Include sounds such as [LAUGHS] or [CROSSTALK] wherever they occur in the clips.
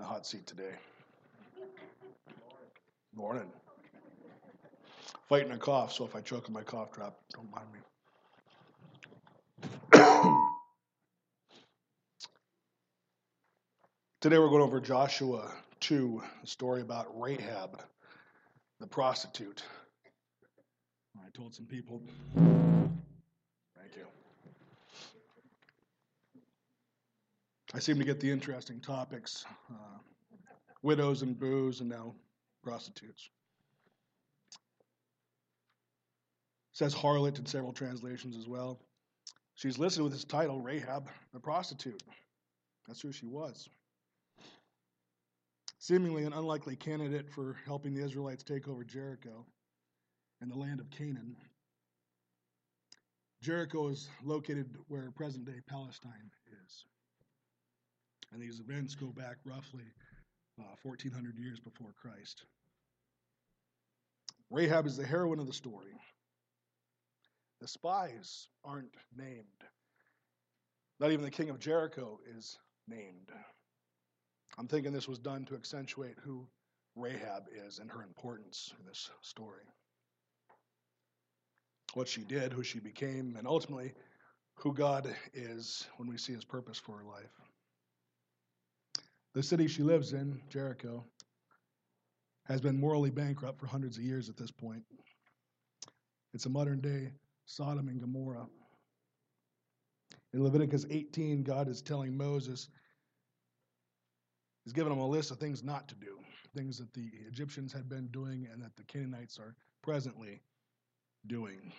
the hot seat today. Morning. Fighting a cough, so if I choke on my cough drop, don't mind me. today we're going over Joshua 2, a story about Rahab, the prostitute. I told some people. Thank you. I seem to get the interesting topics uh, widows and booze, and now prostitutes. It says harlot in several translations as well. She's listed with this title, Rahab the prostitute. That's who she was. Seemingly an unlikely candidate for helping the Israelites take over Jericho and the land of Canaan. Jericho is located where present day Palestine is. And these events go back roughly uh, 1400 years before Christ. Rahab is the heroine of the story. The spies aren't named. Not even the king of Jericho is named. I'm thinking this was done to accentuate who Rahab is and her importance in this story. What she did, who she became, and ultimately who God is when we see his purpose for her life. The city she lives in, Jericho, has been morally bankrupt for hundreds of years at this point. It's a modern day Sodom and Gomorrah. In Leviticus 18, God is telling Moses, He's giving him a list of things not to do, things that the Egyptians had been doing and that the Canaanites are presently doing.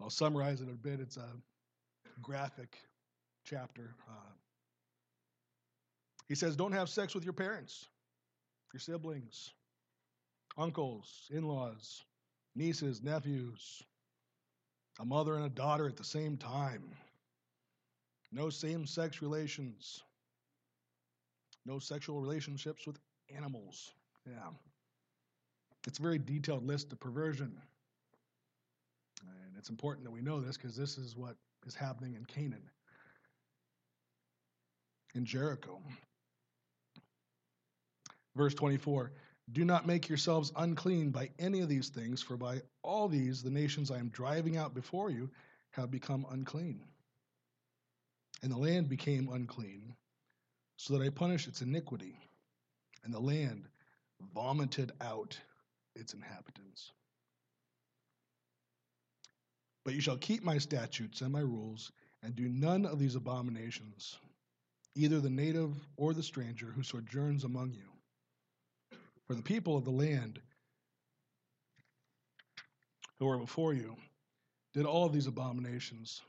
I'll summarize it a bit. It's a graphic chapter. Uh, he says, Don't have sex with your parents, your siblings, uncles, in laws, nieces, nephews, a mother and a daughter at the same time. No same sex relations. No sexual relationships with animals. Yeah. It's a very detailed list of perversion. And it's important that we know this because this is what is happening in Canaan, in Jericho. Verse 24 Do not make yourselves unclean by any of these things, for by all these the nations I am driving out before you have become unclean. And the land became unclean, so that I punished its iniquity, and the land vomited out its inhabitants. But you shall keep my statutes and my rules, and do none of these abominations, either the native or the stranger who sojourns among you for the people of the land who were before you did all these abominations,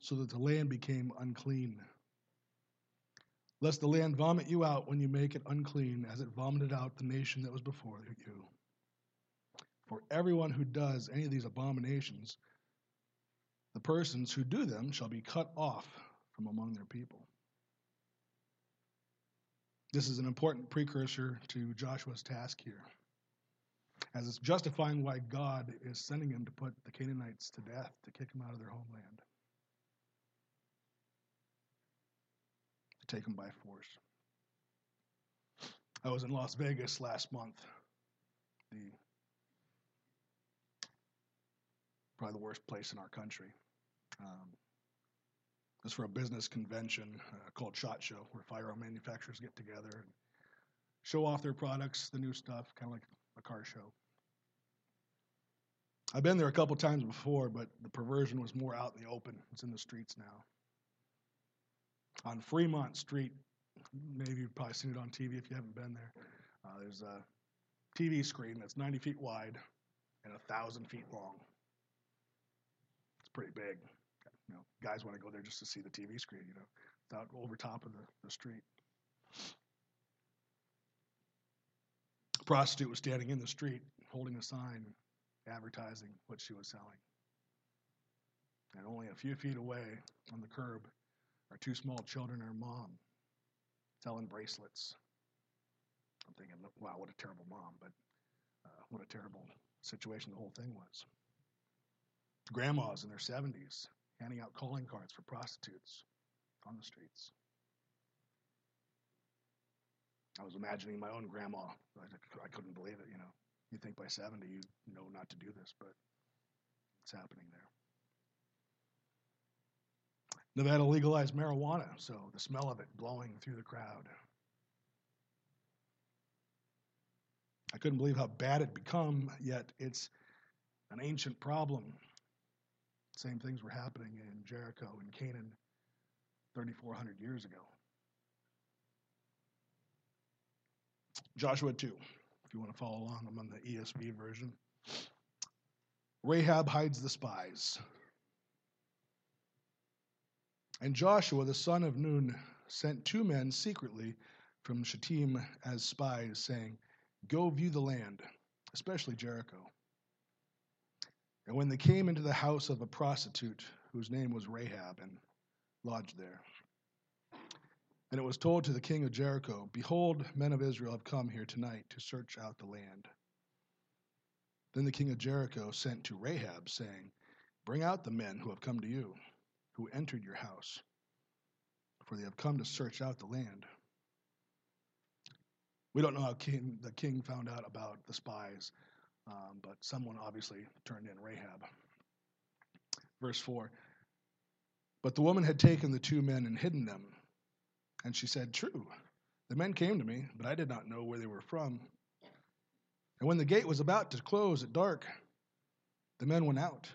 so that the land became unclean. Lest the land vomit you out when you make it unclean, as it vomited out the nation that was before you. For everyone who does any of these abominations, the persons who do them shall be cut off from among their people. This is an important precursor to Joshua's task here, as it's justifying why God is sending him to put the Canaanites to death, to kick them out of their homeland, to take them by force. I was in Las Vegas last month, the probably the worst place in our country. Um, was for a business convention uh, called SHOT Show, where firearm manufacturers get together and show off their products, the new stuff, kind of like a car show. I've been there a couple times before, but the perversion was more out in the open. It's in the streets now. On Fremont Street, maybe you've probably seen it on TV if you haven't been there. Uh, there's a TV screen that's 90 feet wide and a thousand feet long. It's pretty big. You know, guys want to go there just to see the TV screen, you know, without over top of the, the street. A prostitute was standing in the street holding a sign advertising what she was selling. And only a few feet away on the curb are two small children and her mom selling bracelets. I'm thinking, wow, what a terrible mom, but uh, what a terrible situation the whole thing was. Grandmas in their 70s handing out calling cards for prostitutes on the streets. I was imagining my own grandma. I, I couldn't believe it, you know. You think by 70 you know not to do this, but it's happening there. Nevada legalized marijuana, so the smell of it blowing through the crowd. I couldn't believe how bad it become, yet it's an ancient problem. Same things were happening in Jericho and Canaan 3,400 years ago. Joshua 2, if you want to follow along, I'm on the ESV version. Rahab hides the spies. And Joshua, the son of Nun, sent two men secretly from Shittim as spies, saying, Go view the land, especially Jericho. And when they came into the house of a prostitute whose name was Rahab and lodged there, and it was told to the king of Jericho, Behold, men of Israel have come here tonight to search out the land. Then the king of Jericho sent to Rahab, saying, Bring out the men who have come to you, who entered your house, for they have come to search out the land. We don't know how king, the king found out about the spies, um, but someone obviously turned in Rahab. Verse 4 But the woman had taken the two men and hidden them. And she said, True, the men came to me, but I did not know where they were from. And when the gate was about to close at dark, the men went out.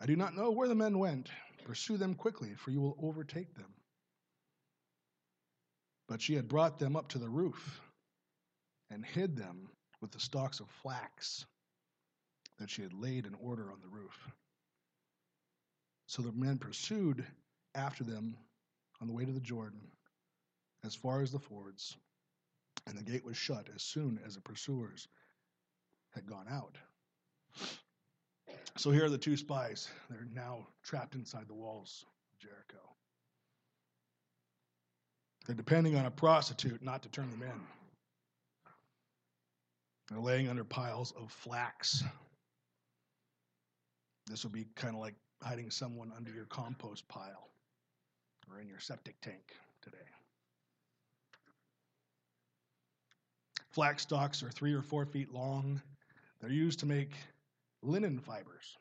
I do not know where the men went. Pursue them quickly, for you will overtake them. But she had brought them up to the roof and hid them with the stalks of flax that she had laid in order on the roof. So the men pursued after them on the way to the Jordan as far as the fords, and the gate was shut as soon as the pursuers had gone out. So here are the two spies. They're now trapped inside the walls of Jericho. They're depending on a prostitute not to turn them in. They're laying under piles of flax. This would be kind of like hiding someone under your compost pile or in your septic tank today. Flax stalks are three or four feet long. They're used to make linen fibers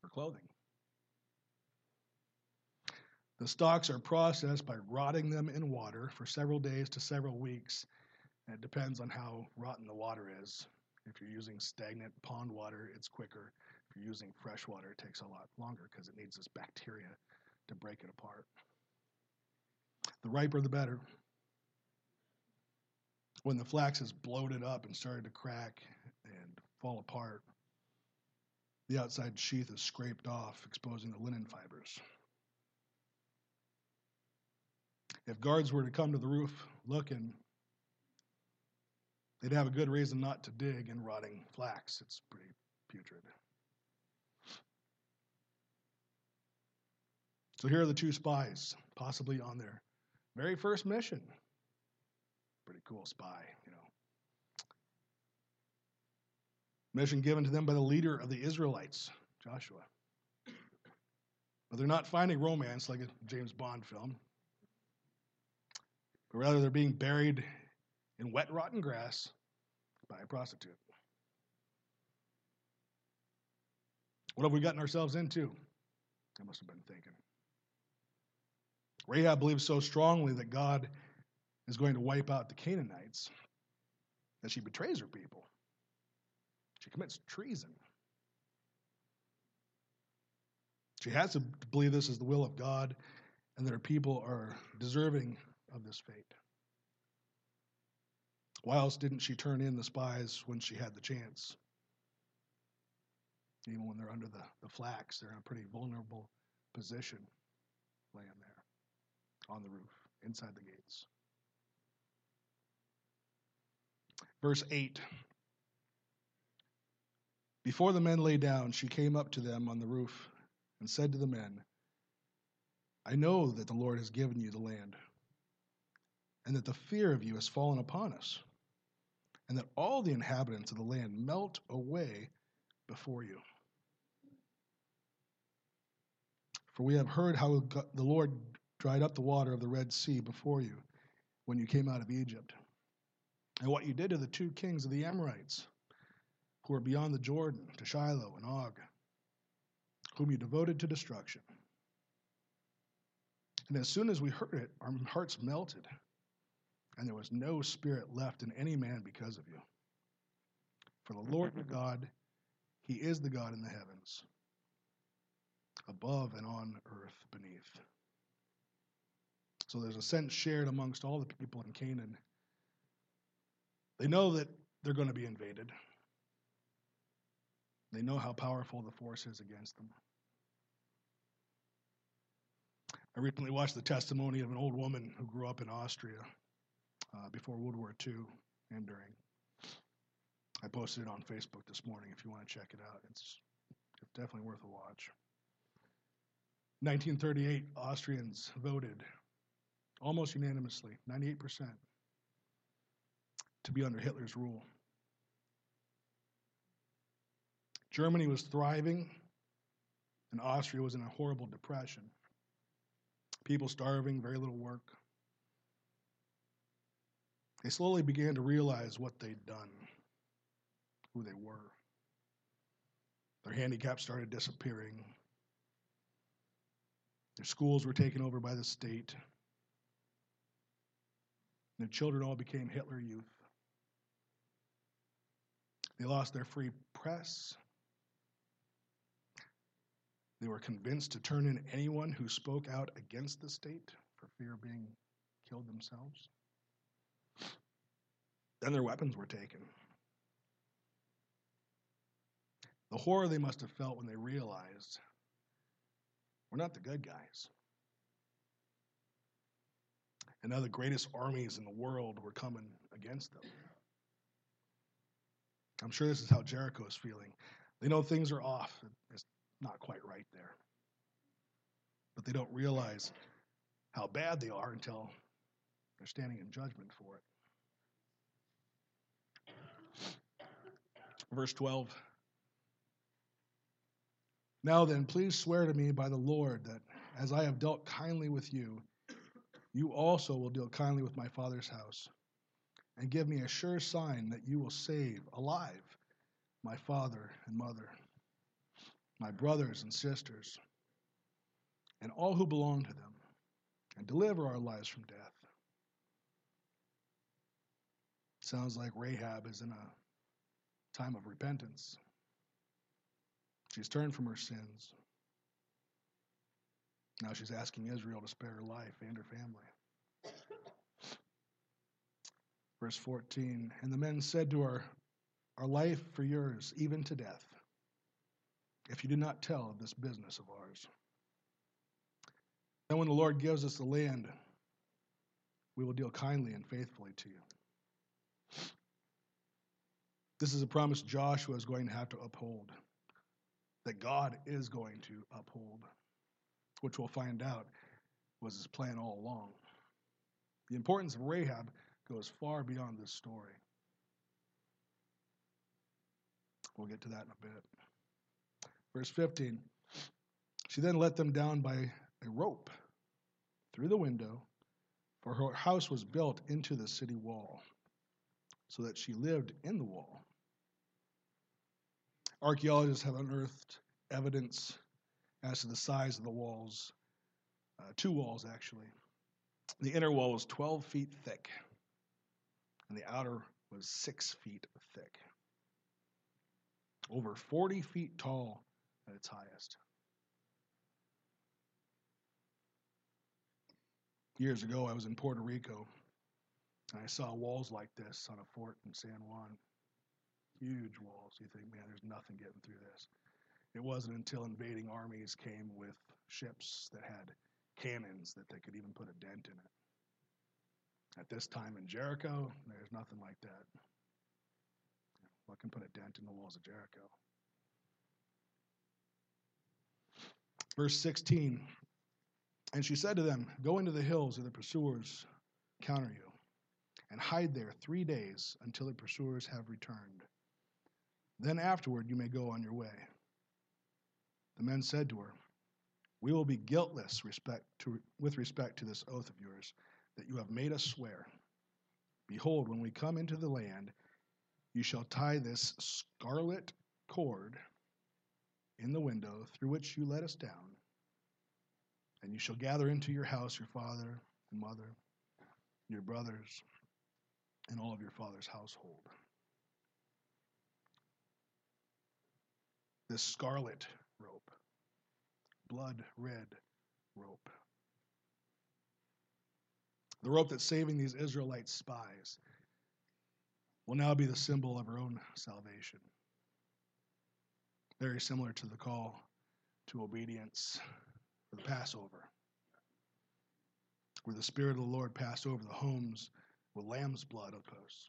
for clothing. The stalks are processed by rotting them in water for several days to several weeks. And it depends on how rotten the water is. If you're using stagnant pond water, it's quicker. If you're using fresh water, it takes a lot longer because it needs this bacteria to break it apart. The riper, the better. When the flax is bloated up and started to crack and fall apart, the outside sheath is scraped off, exposing the linen fibers. If guards were to come to the roof looking, they'd have a good reason not to dig in rotting flax. It's pretty putrid. So here are the two spies, possibly on their very first mission. Pretty cool spy, you know. Mission given to them by the leader of the Israelites, Joshua. But they're not finding romance like a James Bond film but rather they're being buried in wet, rotten grass by a prostitute. What have we gotten ourselves into? I must have been thinking. Rahab believes so strongly that God is going to wipe out the Canaanites that she betrays her people. She commits treason. She has to believe this is the will of God and that her people are deserving of this fate. Why else didn't she turn in the spies when she had the chance? Even when they're under the, the flax, they're in a pretty vulnerable position laying there on the roof, inside the gates. Verse 8 Before the men lay down, she came up to them on the roof and said to the men, I know that the Lord has given you the land and that the fear of you has fallen upon us, and that all the inhabitants of the land melt away before you. For we have heard how the Lord dried up the water of the Red Sea before you, when you came out of Egypt, and what you did to the two kings of the Amorites who were beyond the Jordan, to Sihon and Og, whom you devoted to destruction. And as soon as we heard it, our hearts melted, and there was no spirit left in any man because of you. For the Lord your [LAUGHS] God, He is the God in the heavens, above and on earth beneath. So there's a sense shared amongst all the people in Canaan. They know that they're going to be invaded. They know how powerful the force is against them. I recently watched the testimony of an old woman who grew up in Austria uh, before World War II and during. I posted it on Facebook this morning if you want to check it out. It's, it's definitely worth a watch. 1938, Austrians voted almost unanimously, 98%, to be under Hitler's rule. Germany was thriving, and Austria was in a horrible depression. People starving, very little work. They slowly began to realize what they'd done, who they were. Their handicaps started disappearing. Their schools were taken over by the state. Their children all became Hitler youth. They lost their free press. They were convinced to turn in anyone who spoke out against the state for fear of being killed themselves. Then their weapons were taken. The horror they must have felt when they realized we're not the good guys. And now the greatest armies in the world were coming against them. I'm sure this is how Jericho is feeling. They know things are off. It's not quite right there. But they don't realize how bad they are until they're standing in judgment for it. Verse 12. Now then, please swear to me by the Lord that as I have dealt kindly with you, you also will deal kindly with my father's house, and give me a sure sign that you will save alive my father and mother, my brothers and sisters, and all who belong to them, and deliver our lives from death. Sounds like Rahab is in a time of repentance. She's turned from her sins. Now she's asking Israel to spare her life and her family. Verse 14 And the men said to her, Our life for yours, even to death, if you do not tell this business of ours. Then when the Lord gives us the land, we will deal kindly and faithfully to you. This is a promise Joshua is going to have to uphold, that God is going to uphold, which we'll find out was his plan all along. The importance of Rahab goes far beyond this story. We'll get to that in a bit. Verse 15 She then let them down by a rope through the window, for her house was built into the city wall, so that she lived in the wall. Archaeologists have unearthed evidence as to the size of the walls, uh, two walls actually. The inner wall was 12 feet thick, and the outer was six feet thick. Over 40 feet tall at its highest. Years ago, I was in Puerto Rico, and I saw walls like this on a fort in San Juan. Huge walls. You think, man, there's nothing getting through this. It wasn't until invading armies came with ships that had cannons that they could even put a dent in it. At this time in Jericho, there's nothing like that. What can put a dent in the walls of Jericho? Verse 16 And she said to them, Go into the hills, or the pursuers counter you, and hide there three days until the pursuers have returned. Then afterward you may go on your way. The men said to her, We will be guiltless respect to, with respect to this oath of yours, that you have made us swear. Behold, when we come into the land, you shall tie this scarlet cord in the window through which you let us down, and you shall gather into your house your father and mother, your brothers, and all of your father's household. This scarlet rope, blood red rope. The rope that's saving these Israelite spies will now be the symbol of our own salvation. Very similar to the call to obedience for the Passover, where the Spirit of the Lord passed over the homes with lamb's blood of course.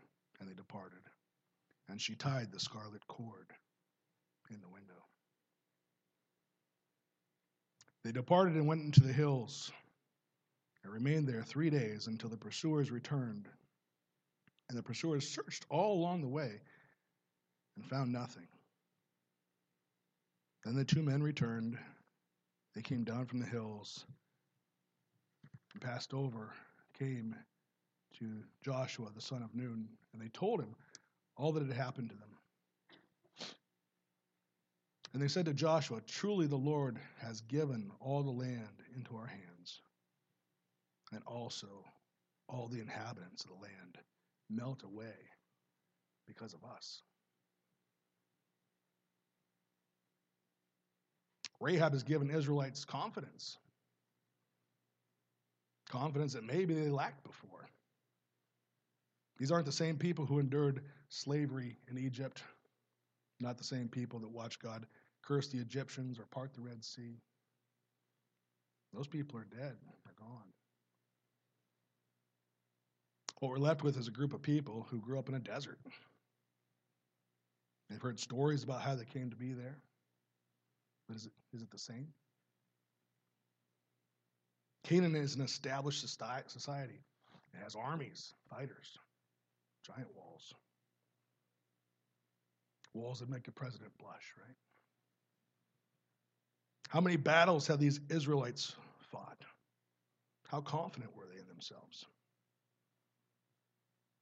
and they departed. And she tied the scarlet cord in the window. They departed and went into the hills and remained there three days until the pursuers returned. And the pursuers searched all along the way and found nothing. Then the two men returned. They came down from the hills and passed over, came to Joshua, the son of Nun, and they told him all that had happened to them. And they said to Joshua, Truly the Lord has given all the land into our hands, and also all the inhabitants of the land melt away because of us. Rahab has given Israelites confidence. Confidence that maybe they lacked before. These aren't the same people who endured slavery in Egypt, not the same people that watched God curse the Egyptians or part the Red Sea. Those people are dead, they're gone. What we're left with is a group of people who grew up in a desert. They've heard stories about how they came to be there. But is it, is it the same? Canaan is an established society. It has armies, fighters, giant walls. Walls that make a president blush, right? How many battles have these Israelites fought? How confident were they in themselves?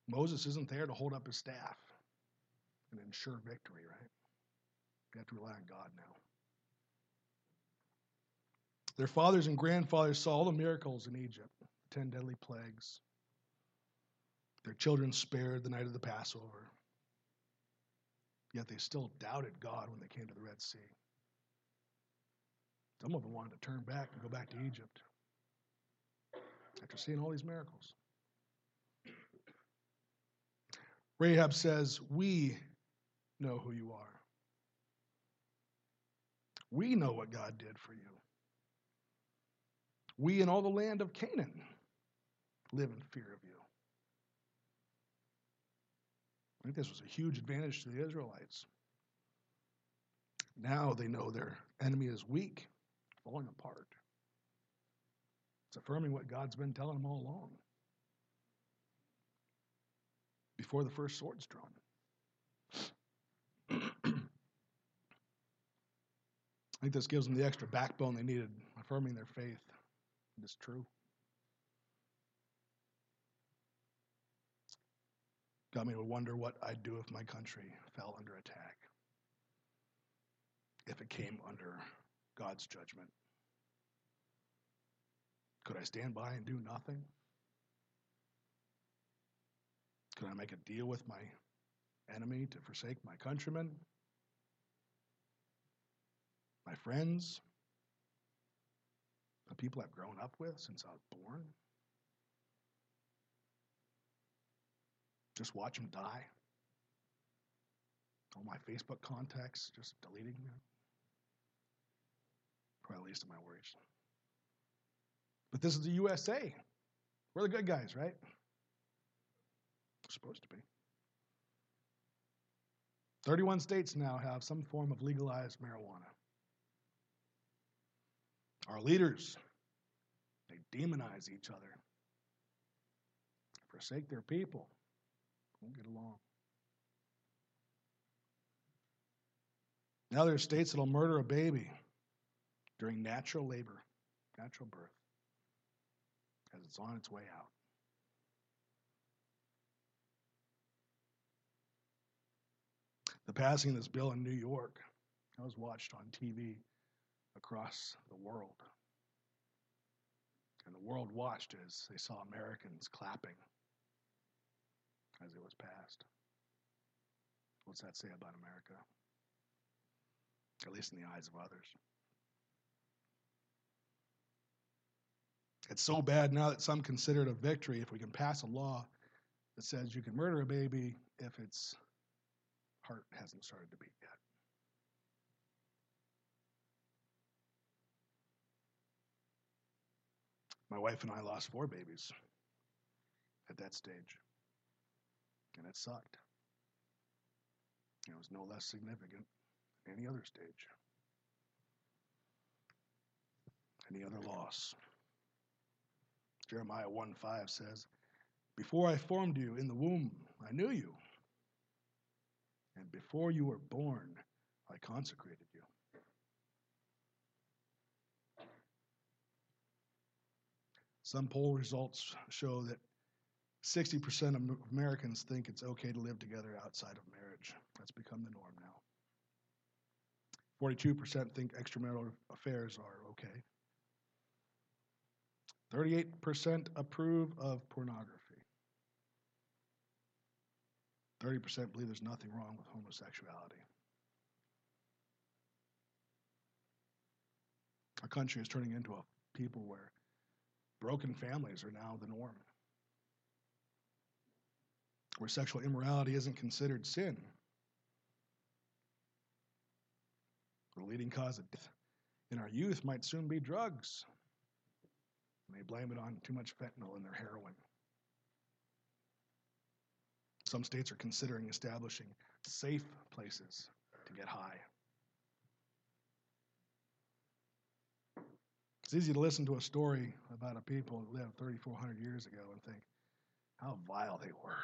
Moses isn't there to hold up his staff and ensure victory, right? You have to rely on God now. Their fathers and grandfathers saw all the miracles in Egypt, ten deadly plagues. Their children spared the night of the Passover. Yet they still doubted God when they came to the Red Sea. Some of them wanted to turn back and go back to Egypt after seeing all these miracles. Rahab says, We know who you are. We know what God did for you. We in all the land of Canaan live in fear of you. I think this was a huge advantage to the Israelites. Now they know their enemy is weak, falling apart. It's affirming what God's been telling them all along before the first sword's drawn. [CLEARS THROAT] I think this gives them the extra backbone they needed, affirming their faith. It is true. Got me to wonder what I'd do if my country fell under attack, if it came under God's judgment. Could I stand by and do nothing? Could I make a deal with my enemy to forsake my countrymen, my friends, the people I've grown up with since I was born? Just watch them die? All my Facebook contacts, just deleting them? Probably least of my worries. But this is the USA. We're the good guys, right? We're supposed to be. 31 states now have some form of legalized marijuana. Our leaders, they demonize each other, forsake their people, won't get along. Now there's states that'll murder a baby during natural labor, natural birth, as it's on its way out. The passing of this bill in New York, I was watched on TV across the world. And the world watched as they saw Americans clapping as it was passed. What's that say about America? At least in the eyes of others. It's so bad now that some consider it a victory if we can pass a law that says you can murder a baby if its heart hasn't started to beat yet. My wife and I lost four babies at that stage, and it sucked. It was no less significant than any other stage, any other loss. Jeremiah 1 5 says, Before I formed you in the womb, I knew you. And before you were born, I consecrated you. Some poll results show that 60% of Americans think it's okay to live together outside of marriage. That's become the norm now. 42% think extramarital affairs are okay. 38% approve of pornography. 30% believe there's nothing wrong with homosexuality. Our country is turning into a people where broken families are now the norm, where sexual immorality isn't considered sin. The leading cause of death in our youth might soon be drugs. And they blame it on too much fentanyl in their heroin. Some states are considering establishing safe places to get high. It's easy to listen to a story about a people that lived 3,400 years ago and think how vile they were.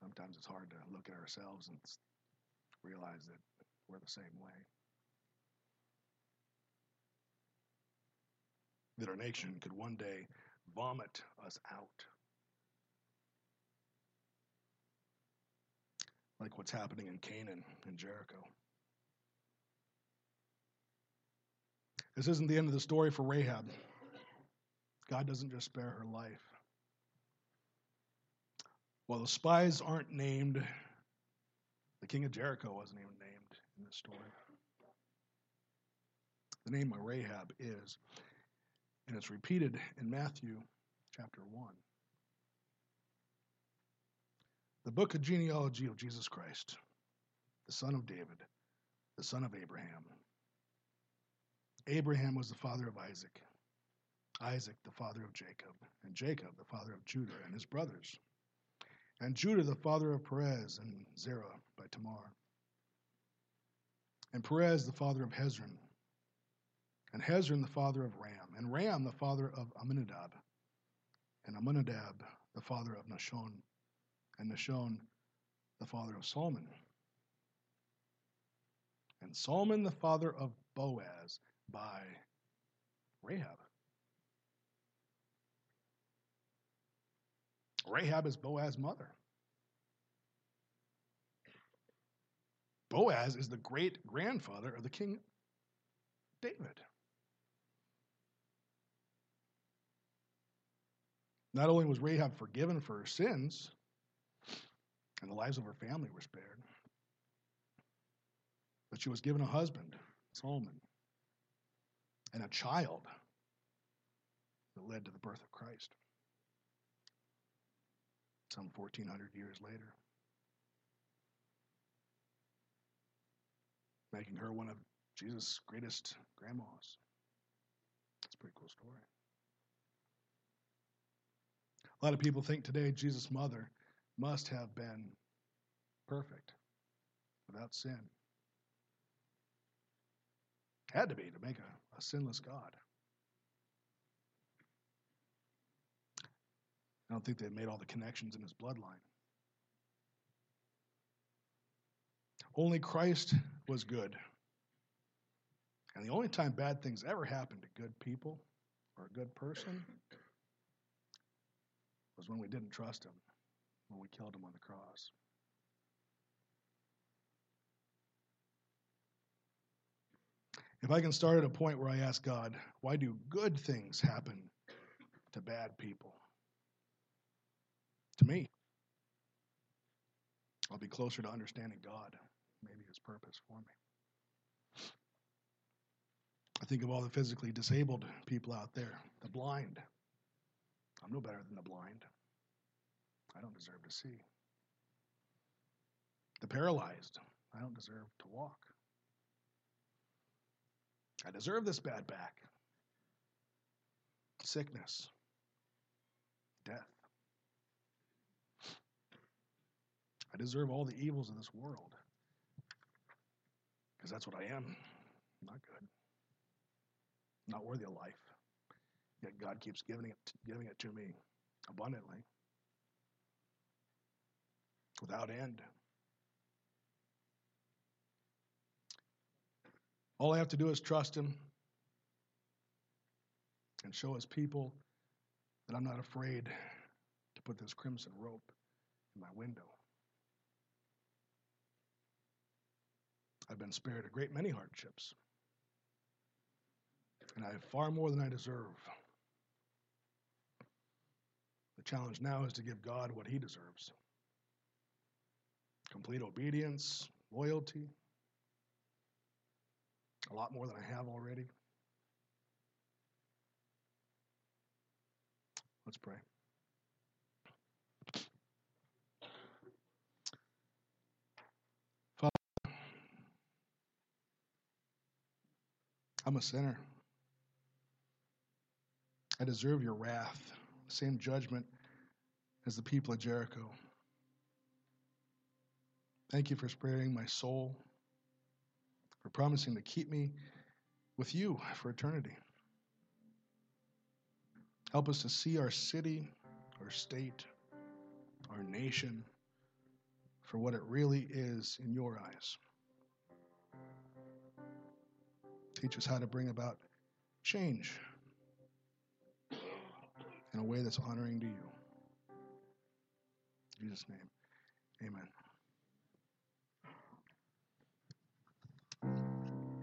Sometimes it's hard to look at ourselves and realize that we're the same way. That our nation could one day vomit us out. like what's happening in Canaan and Jericho. This isn't the end of the story for Rahab. God doesn't just spare her life. While the spies aren't named, the king of Jericho wasn't even named in this story. The name of Rahab is, and it's repeated in Matthew chapter 1 the book of genealogy of Jesus Christ, the son of David, the son of Abraham. Abraham was the father of Isaac, Isaac the father of Jacob, and Jacob the father of Judah and his brothers, and Judah the father of Perez and Zerah by Tamar, and Perez the father of Hezron, and Hezron the father of Ram, and Ram the father of Amminadab, and Amminadab the father of Nahshon, and Nahshon, the father of Salmon, And Salmon the father of Boaz, by Rahab. Rahab is Boaz's mother. Boaz is the great grandfather of the king David. Not only was Rahab forgiven for her sins, and the lives of her family were spared. But she was given a husband, Salmon, and a child that led to the birth of Christ some 1,400 years later, making her one of Jesus' greatest grandmas. It's pretty cool story. A lot of people think today Jesus' mother must have been perfect, without sin. Had to be to make a, a sinless God. I don't think they made all the connections in his bloodline. Only Christ was good. And the only time bad things ever happened to good people or a good person was when we didn't trust him, when we killed him on the cross. If I can start at a point where I ask God, why do good things happen to bad people? To me, I'll be closer to understanding God, maybe His purpose for me. I think of all the physically disabled people out there, the blind. I'm no better than the blind. I don't deserve to see. The paralyzed. I don't deserve to walk. I deserve this bad back. Sickness. Death. I deserve all the evils of this world. Because that's what I am. Not good. Not worthy of life. Yet God keeps giving it, giving it to me abundantly, without end. All I have to do is trust Him and show His people that I'm not afraid to put this crimson rope in my window. I've been spared a great many hardships, and I have far more than I deserve. The challenge now is to give God what He deserves complete obedience, loyalty, a lot more than I have already. Let's pray. Father, I'm a sinner. I deserve your wrath, same judgment as the people of Jericho. Thank you for sparing my soul for promising to keep me with you for eternity. Help us to see our city, our state, our nation for what it really is in your eyes. Teach us how to bring about change in a way that's honoring to you. In Jesus' name, amen.